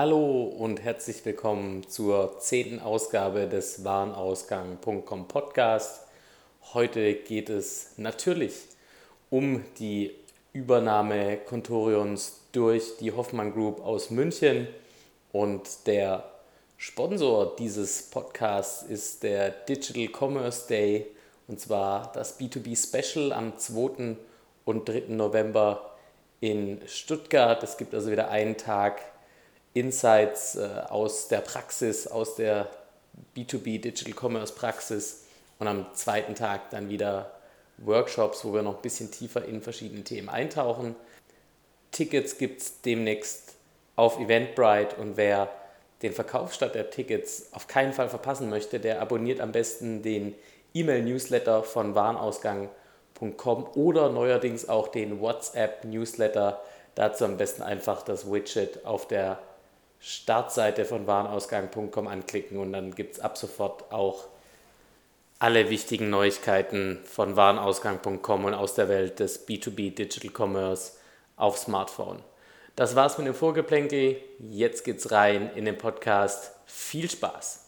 Hallo und herzlich willkommen zur zehnten Ausgabe des Warenausgang.com Podcast. Heute geht es natürlich um die Übernahme Contorions durch die Hoffmann Group aus München und der Sponsor dieses Podcasts ist der Digital Commerce Day und zwar das B2B Special am 2. und 3. November in Stuttgart. Es gibt also wieder einen Tag Insights äh, aus der Praxis, aus der B2B Digital Commerce Praxis und am zweiten Tag dann wieder Workshops, wo wir noch ein bisschen tiefer in verschiedene Themen eintauchen. Tickets gibt es demnächst auf Eventbrite und wer den Verkauf statt der Tickets auf keinen Fall verpassen möchte, der abonniert am besten den E-Mail-Newsletter von Warenausgang.com oder neuerdings auch den WhatsApp-Newsletter. Dazu am besten einfach das Widget auf der Startseite von Warenausgang.com anklicken und dann gibt es ab sofort auch alle wichtigen Neuigkeiten von Warenausgang.com und aus der Welt des B2B Digital Commerce auf Smartphone. Das war's mit dem Vorgeplänkel. Jetzt geht's rein in den Podcast. Viel Spaß!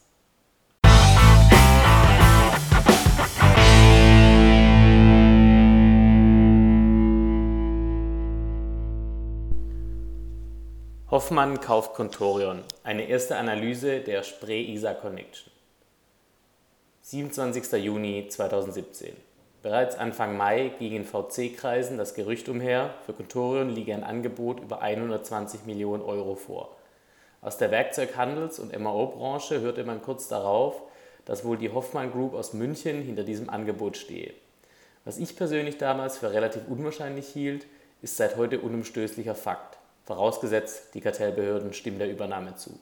Hoffmann kauft Contorion. Eine erste Analyse der Spree-Isar Connection. 27. Juni 2017. Bereits Anfang Mai ging in VC-Kreisen das Gerücht umher, für Contorion liege ein Angebot über 120 Millionen Euro vor. Aus der Werkzeughandels- und MAO-Branche hörte man kurz darauf, dass wohl die Hoffmann Group aus München hinter diesem Angebot stehe. Was ich persönlich damals für relativ unwahrscheinlich hielt, ist seit heute unumstößlicher Fakt vorausgesetzt die Kartellbehörden stimmen der Übernahme zu.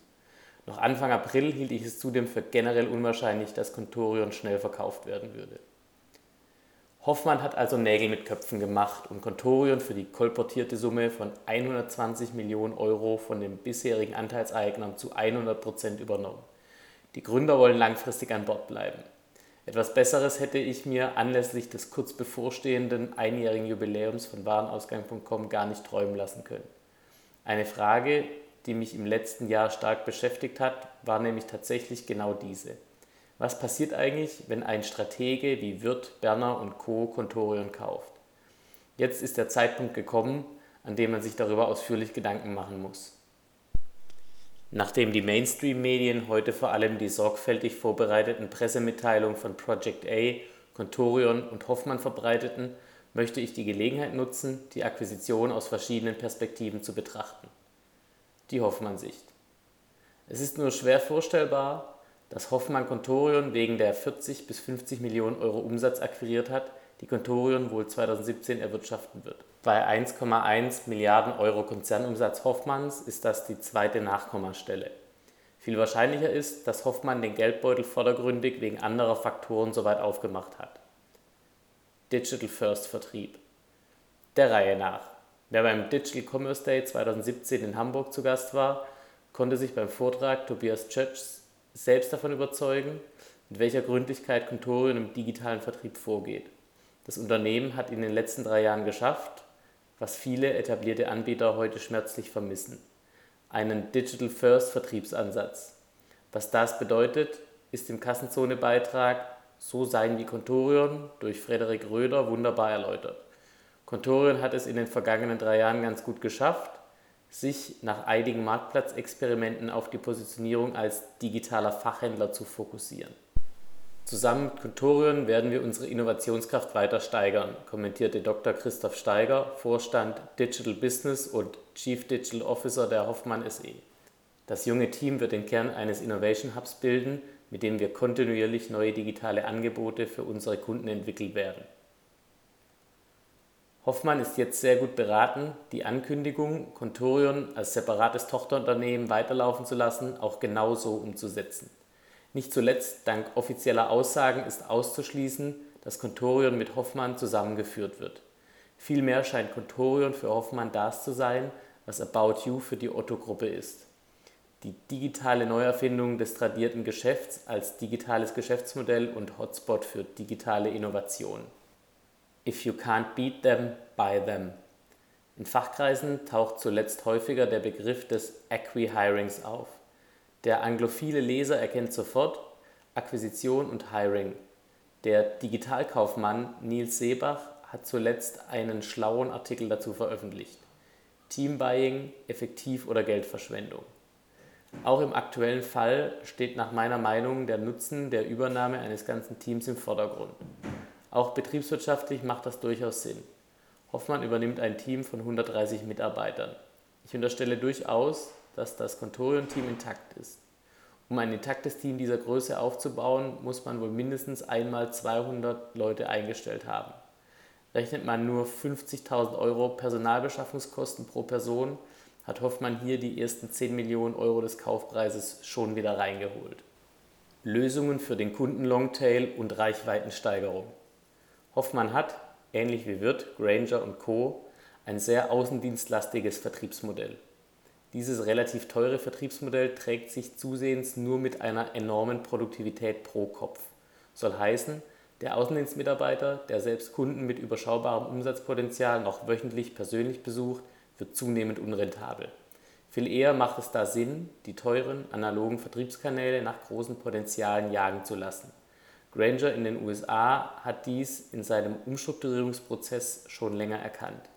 Noch Anfang April hielt ich es zudem für generell unwahrscheinlich, dass Contorion schnell verkauft werden würde. Hoffmann hat also Nägel mit Köpfen gemacht und Contorion für die kolportierte Summe von 120 Millionen Euro von den bisherigen Anteilseignern zu 100 Prozent übernommen. Die Gründer wollen langfristig an Bord bleiben. Etwas Besseres hätte ich mir anlässlich des kurz bevorstehenden einjährigen Jubiläums von Warenausgang.com gar nicht träumen lassen können. Eine Frage, die mich im letzten Jahr stark beschäftigt hat, war nämlich tatsächlich genau diese. Was passiert eigentlich, wenn ein Stratege wie Wirth, Berner und Co. Contorion kauft? Jetzt ist der Zeitpunkt gekommen, an dem man sich darüber ausführlich Gedanken machen muss. Nachdem die Mainstream-Medien heute vor allem die sorgfältig vorbereiteten Pressemitteilungen von Project A, Contorion und Hoffmann verbreiteten, möchte ich die Gelegenheit nutzen, die Akquisition aus verschiedenen Perspektiven zu betrachten. Die Hoffmann-Sicht. Es ist nur schwer vorstellbar, dass Hoffmann Contorion wegen der 40 bis 50 Millionen Euro Umsatz akquiriert hat, die Contorion wohl 2017 erwirtschaften wird. Bei 1,1 Milliarden Euro Konzernumsatz Hoffmanns ist das die zweite Nachkommastelle. Viel wahrscheinlicher ist, dass Hoffmann den Geldbeutel vordergründig wegen anderer Faktoren soweit aufgemacht hat. Digital First Vertrieb. Der Reihe nach. Wer beim Digital Commerce Day 2017 in Hamburg zu Gast war, konnte sich beim Vortrag Tobias Tschötsch selbst davon überzeugen, mit welcher Gründlichkeit Contorion im digitalen Vertrieb vorgeht. Das Unternehmen hat in den letzten drei Jahren geschafft, was viele etablierte Anbieter heute schmerzlich vermissen. Einen Digital First Vertriebsansatz. Was das bedeutet, ist im Kassenzone-Beitrag so seien wie Contorion durch Frederik Röder wunderbar erläutert. Contorion hat es in den vergangenen drei Jahren ganz gut geschafft, sich nach einigen Marktplatzexperimenten auf die Positionierung als digitaler Fachhändler zu fokussieren. Zusammen mit Contorion werden wir unsere Innovationskraft weiter steigern, kommentierte Dr. Christoph Steiger, Vorstand Digital Business und Chief Digital Officer der Hoffmann SE. Das junge Team wird den Kern eines Innovation Hubs bilden, mit dem wir kontinuierlich neue digitale Angebote für unsere Kunden entwickeln werden. Hoffmann ist jetzt sehr gut beraten, die Ankündigung, Contorion als separates Tochterunternehmen weiterlaufen zu lassen, auch genauso umzusetzen. Nicht zuletzt dank offizieller Aussagen ist auszuschließen, dass Contorion mit Hoffmann zusammengeführt wird. Vielmehr scheint Contorion für Hoffmann das zu sein, was About You für die Otto-Gruppe ist die digitale Neuerfindung des tradierten Geschäfts als digitales Geschäftsmodell und Hotspot für digitale Innovation. If you can't beat them, buy them. In Fachkreisen taucht zuletzt häufiger der Begriff des Acqui-Hirings auf. Der anglophile Leser erkennt sofort Akquisition und Hiring. Der Digitalkaufmann Nils Seebach hat zuletzt einen schlauen Artikel dazu veröffentlicht. Teambuying, Effektiv- oder Geldverschwendung. Auch im aktuellen Fall steht nach meiner Meinung der Nutzen der Übernahme eines ganzen Teams im Vordergrund. Auch betriebswirtschaftlich macht das durchaus Sinn. Hoffmann übernimmt ein Team von 130 Mitarbeitern. Ich unterstelle durchaus, dass das Contorion-Team intakt ist. Um ein intaktes Team dieser Größe aufzubauen, muss man wohl mindestens einmal 200 Leute eingestellt haben. Rechnet man nur 50.000 Euro Personalbeschaffungskosten pro Person, hat Hoffmann hier die ersten 10 Millionen Euro des Kaufpreises schon wieder reingeholt. Lösungen für den Kunden Longtail und Reichweitensteigerung. Hoffmann hat, ähnlich wie Wirt, Granger und Co., ein sehr außendienstlastiges Vertriebsmodell. Dieses relativ teure Vertriebsmodell trägt sich zusehends nur mit einer enormen Produktivität pro Kopf. Soll heißen, der Außendienstmitarbeiter, der selbst Kunden mit überschaubarem Umsatzpotenzial noch wöchentlich persönlich besucht, wird zunehmend unrentabel. Viel eher macht es da Sinn, die teuren analogen Vertriebskanäle nach großen Potenzialen jagen zu lassen. Granger in den USA hat dies in seinem Umstrukturierungsprozess schon länger erkannt.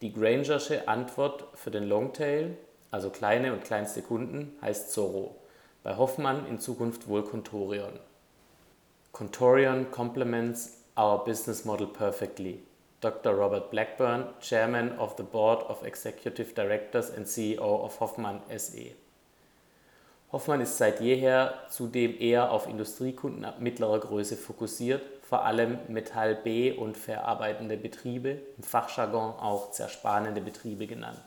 Die Grangersche Antwort für den Longtail, also kleine und kleinste Kunden, heißt Zorro. Bei Hoffmann in Zukunft wohl Contorion. Contorion complements our business model perfectly. Dr. Robert Blackburn, Chairman of the Board of Executive Directors and CEO of Hoffmann SE. Hoffmann ist seit jeher zudem eher auf Industriekunden ab mittlerer Größe fokussiert, vor allem Metall B und verarbeitende Betriebe, im Fachjargon auch zerspanende Betriebe genannt.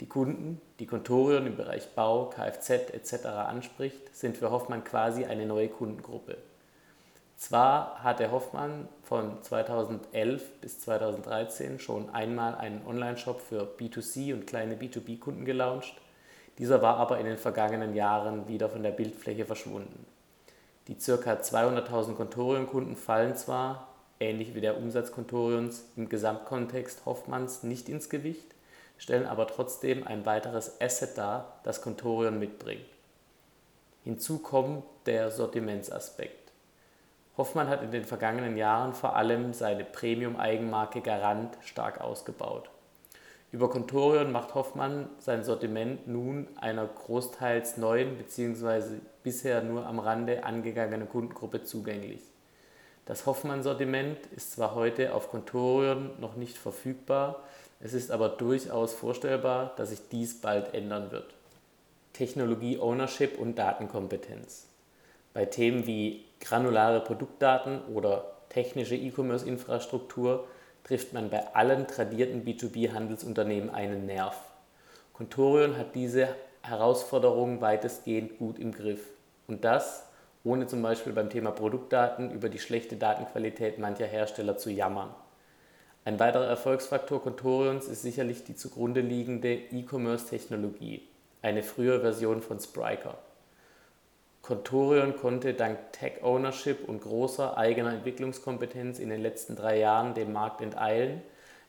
Die Kunden, die Contorion im Bereich Bau, Kfz etc. anspricht, sind für Hoffmann quasi eine neue Kundengruppe. Zwar hatte Hoffmann von 2011 bis 2013 schon einmal einen Online-Shop für B2C und kleine B2B-Kunden gelauncht, dieser war aber in den vergangenen Jahren wieder von der Bildfläche verschwunden. Die ca. 200.000 Contorion-Kunden fallen zwar, ähnlich wie der Umsatz Contorions, im Gesamtkontext Hoffmanns nicht ins Gewicht, stellen aber trotzdem ein weiteres Asset dar, das Contorion mitbringt. Hinzu kommt der Sortimentsaspekt. Hoffmann hat in den vergangenen Jahren vor allem seine Premium-Eigenmarke Garant stark ausgebaut. Über Contorion macht Hoffmann sein Sortiment nun einer großteils neuen bzw. bisher nur am Rande angegangenen Kundengruppe zugänglich. Das Hoffmann-Sortiment ist zwar heute auf Contorion noch nicht verfügbar, es ist aber durchaus vorstellbar, dass sich dies bald ändern wird. Technologie Ownership und Datenkompetenz. Bei Themen wie granulare Produktdaten oder technische E-Commerce-Infrastruktur trifft man bei allen tradierten B2B-Handelsunternehmen einen Nerv. Contorion hat diese Herausforderungen weitestgehend gut im Griff. Und das, ohne zum Beispiel beim Thema Produktdaten über die schlechte Datenqualität mancher Hersteller zu jammern. Ein weiterer Erfolgsfaktor Contorions ist sicherlich die zugrunde liegende E-Commerce-Technologie, eine frühere Version von Spryker. Contorion konnte dank Tech Ownership und großer eigener Entwicklungskompetenz in den letzten drei Jahren dem Markt enteilen,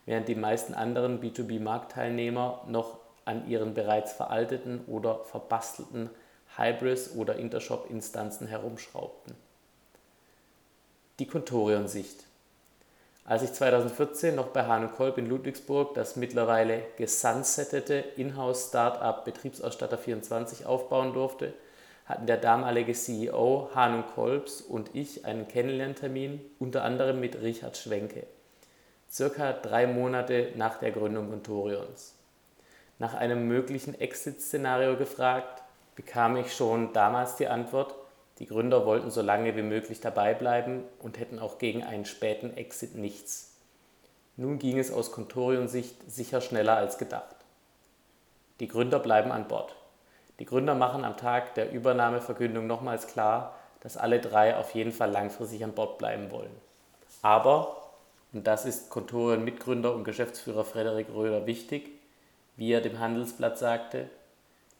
während die meisten anderen B2B-Marktteilnehmer noch an ihren bereits veralteten oder verbastelten Hybris- oder Intershop-Instanzen herumschraubten. Die Contorion-Sicht Als ich 2014 noch bei Hahn Kolb in Ludwigsburg das mittlerweile gesunsettete Inhouse-Startup Betriebsausstatter24 aufbauen durfte, hatten der damalige CEO Hanun Kolbs und ich einen Kennenlerntermin, unter anderem mit Richard Schwenke, circa drei Monate nach der Gründung Contorions. Nach einem möglichen Exit-Szenario gefragt, bekam ich schon damals die Antwort, die Gründer wollten so lange wie möglich dabei bleiben und hätten auch gegen einen späten Exit nichts. Nun ging es aus Contorion-Sicht sicher schneller als gedacht. Die Gründer bleiben an Bord. Die Gründer machen am Tag der Übernahmeverkündung nochmals klar, dass alle drei auf jeden Fall langfristig an Bord bleiben wollen. Aber, und das ist Kontoren Mitgründer und Geschäftsführer Frederik Röder wichtig, wie er dem Handelsblatt sagte,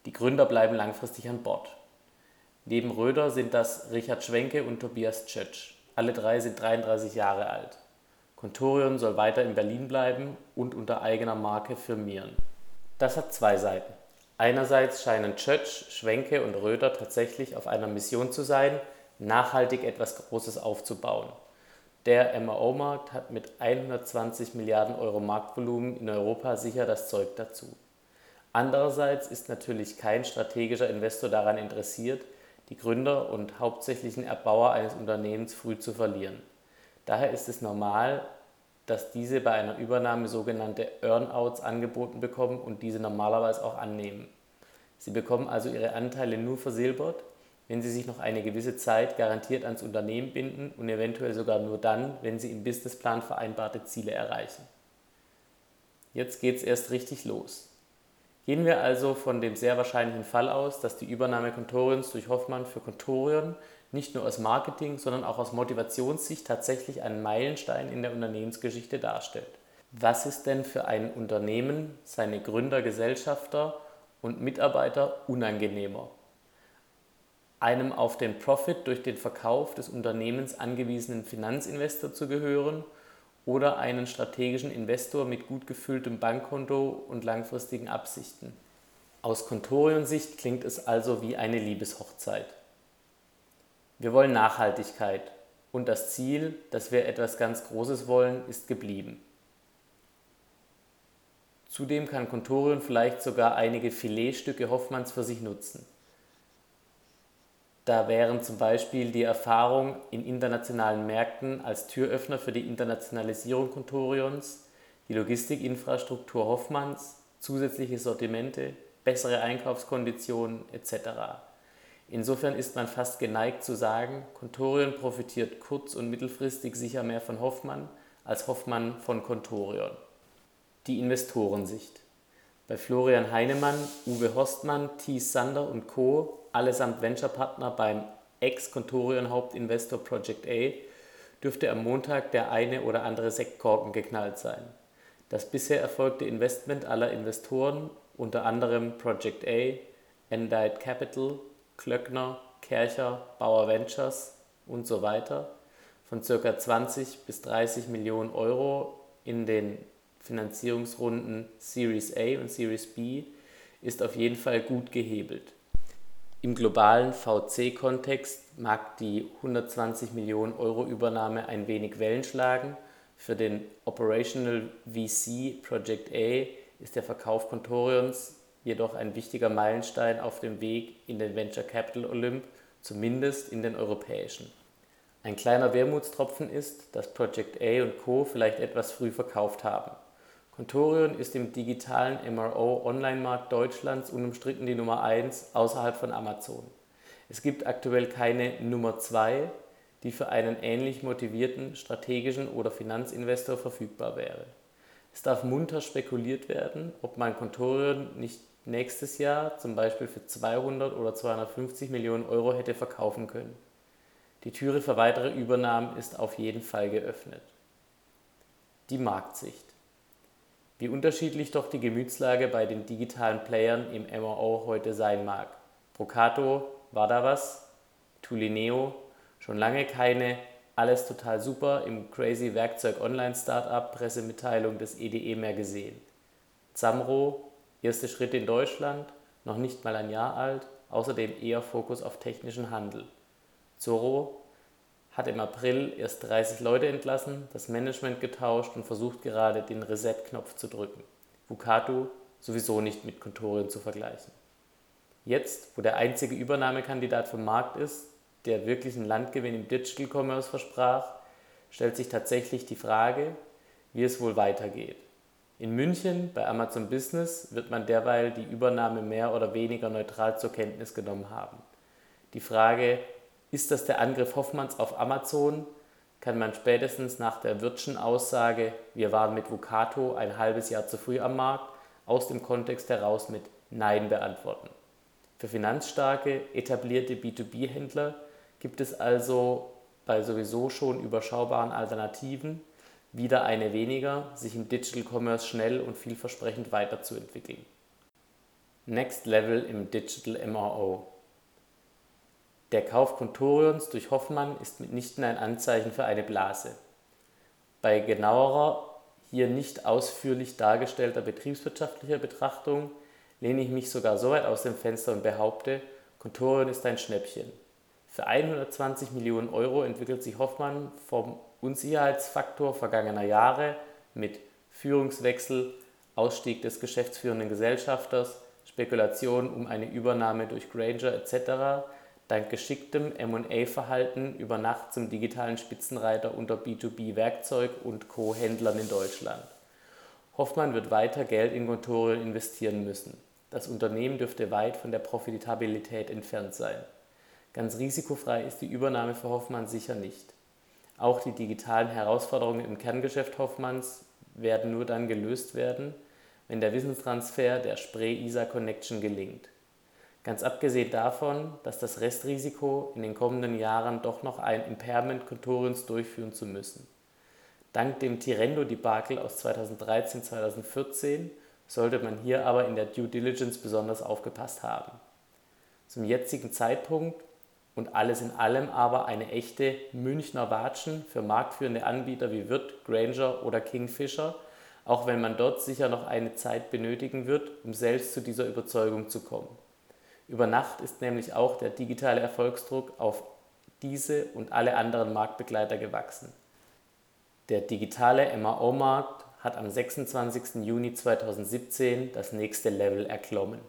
die Gründer bleiben langfristig an Bord. Neben Röder sind das Richard Schwenke und Tobias Tschötsch. Alle drei sind 33 Jahre alt. Contorion soll weiter in Berlin bleiben und unter eigener Marke firmieren. Das hat zwei Seiten. Einerseits scheinen Tschötsch, Schwenke und Röder tatsächlich auf einer Mission zu sein, nachhaltig etwas Großes aufzubauen. Der MRO-Markt hat mit 120 Milliarden Euro Marktvolumen in Europa sicher das Zeug dazu. Andererseits ist natürlich kein strategischer Investor daran interessiert, die Gründer und hauptsächlichen Erbauer eines Unternehmens früh zu verlieren. Daher ist es normal, dass diese bei einer Übernahme sogenannte Earnouts angeboten bekommen und diese normalerweise auch annehmen. Sie bekommen also ihre Anteile nur versilbert, wenn sie sich noch eine gewisse Zeit garantiert ans Unternehmen binden und eventuell sogar nur dann, wenn sie im Businessplan vereinbarte Ziele erreichen. Jetzt geht es erst richtig los. Gehen wir also von dem sehr wahrscheinlichen Fall aus, dass die Übernahme Contorions durch Hoffmann für Contorion nicht nur aus Marketing, sondern auch aus Motivationssicht tatsächlich einen Meilenstein in der Unternehmensgeschichte darstellt. Was ist denn für ein Unternehmen, seine Gründer, Gesellschafter und Mitarbeiter unangenehmer? Einem auf den Profit durch den Verkauf des Unternehmens angewiesenen Finanzinvestor zu gehören oder einen strategischen Investor mit gut gefülltem Bankkonto und langfristigen Absichten. Aus Contorion-Sicht klingt es also wie eine Liebeshochzeit. Wir wollen Nachhaltigkeit und das Ziel, dass wir etwas ganz Großes wollen, ist geblieben. Zudem kann Contorion vielleicht sogar einige Filetstücke Hoffmanns für sich nutzen. Da wären zum Beispiel die Erfahrung in internationalen Märkten als Türöffner für die Internationalisierung Contorions, die Logistikinfrastruktur Hoffmanns, zusätzliche Sortimente, bessere Einkaufskonditionen etc. Insofern ist man fast geneigt zu sagen, Contorion profitiert kurz- und mittelfristig sicher mehr von Hoffmann als Hoffmann von Contorion. Die Investorensicht. Bei Florian Heinemann, Uwe Horstmann, Thies Sander und Co allesamt Venture-Partner beim Ex-Contorion-Hauptinvestor Project A, dürfte am Montag der eine oder andere Sektkorken geknallt sein. Das bisher erfolgte Investment aller Investoren, unter anderem Project A, Endite Capital, Klöckner, Kercher, Bauer Ventures und so weiter, von ca. 20 bis 30 Millionen Euro in den Finanzierungsrunden Series A und Series B ist auf jeden Fall gut gehebelt. Im globalen VC-Kontext mag die 120 Millionen Euro Übernahme ein wenig Wellen schlagen, für den Operational VC Project A ist der Verkauf Contorions jedoch ein wichtiger Meilenstein auf dem Weg in den Venture Capital Olymp, zumindest in den europäischen. Ein kleiner Wermutstropfen ist, dass Project A und Co. vielleicht etwas früh verkauft haben. Contorion ist im digitalen MRO-Online-Markt Deutschlands unumstritten die Nummer 1 außerhalb von Amazon. Es gibt aktuell keine Nummer 2, die für einen ähnlich motivierten strategischen oder Finanzinvestor verfügbar wäre. Es darf munter spekuliert werden, ob man Contorion nicht nächstes Jahr zum Beispiel für 200 oder 250 Millionen Euro hätte verkaufen können. Die Türe für weitere Übernahmen ist auf jeden Fall geöffnet. Die Marktsicht. Wie unterschiedlich doch die Gemütslage bei den digitalen Playern im MRO heute sein mag. Brocato, war da was? Tulineo, schon lange keine alles total super im Crazy Werkzeug Online Startup Pressemitteilung des EDE e mehr gesehen. Zamro, erste Schritte in Deutschland, noch nicht mal ein Jahr alt, außerdem eher Fokus auf technischen Handel. Zorro, hat im April erst 30 Leute entlassen, das Management getauscht und versucht gerade den Reset-Knopf zu drücken. Vukato sowieso nicht mit Contorion zu vergleichen. Jetzt, wo der einzige Übernahmekandidat vom Markt ist, der wirklich einen Landgewinn im Digital Commerce versprach, stellt sich tatsächlich die Frage, wie es wohl weitergeht. In München bei Amazon Business wird man derweil die Übernahme mehr oder weniger neutral zur Kenntnis genommen haben. Die Frage, ist das der Angriff Hoffmanns auf Amazon? Kann man spätestens nach der Wirtschen Aussage, wir waren mit Vucato ein halbes Jahr zu früh am Markt, aus dem Kontext heraus mit Nein beantworten. Für finanzstarke, etablierte B2B-Händler gibt es also bei sowieso schon überschaubaren Alternativen wieder eine weniger, sich im Digital Commerce schnell und vielversprechend weiterzuentwickeln. Next Level im Digital MRO. Der Kauf Contorions durch Hoffmann ist mitnichten ein Anzeichen für eine Blase. Bei genauerer, hier nicht ausführlich dargestellter betriebswirtschaftlicher Betrachtung lehne ich mich sogar so weit aus dem Fenster und behaupte, Contorion ist ein Schnäppchen. Für 120 Millionen Euro entwickelt sich Hoffmann vom Unsicherheitsfaktor vergangener Jahre mit Führungswechsel, Ausstieg des geschäftsführenden Gesellschafters, Spekulationen um eine Übernahme durch Granger etc. dank geschicktem M&A-Verhalten über Nacht zum digitalen Spitzenreiter unter B2B-Werkzeug und Co-Händlern in Deutschland. Hoffmann wird weiter Geld in Contorion investieren müssen. Das Unternehmen dürfte weit von der Profitabilität entfernt sein. Ganz risikofrei ist die Übernahme für Hoffmann sicher nicht. Auch die digitalen Herausforderungen im Kerngeschäft Hoffmanns werden nur dann gelöst werden, wenn der Wissenstransfer der Spree-ISA-Connection gelingt. Ganz abgesehen davon, dass das Restrisiko, in den kommenden Jahren doch noch ein Impairment Contorions durchführen zu müssen. Dank dem Tirendo-Debakel aus 2013-2014 sollte man hier aber in der Due Diligence besonders aufgepasst haben. Zum jetzigen Zeitpunkt und alles in allem aber eine echte Münchner Watschen für marktführende Anbieter wie Wirt, Granger oder Kingfisher, auch wenn man dort sicher noch eine Zeit benötigen wird, um selbst zu dieser Überzeugung zu kommen. Über Nacht ist nämlich auch der digitale Erfolgsdruck auf diese und alle anderen Marktbegleiter gewachsen. Der digitale MAO-Markt hat am 26. Juni 2017 das nächste Level erklommen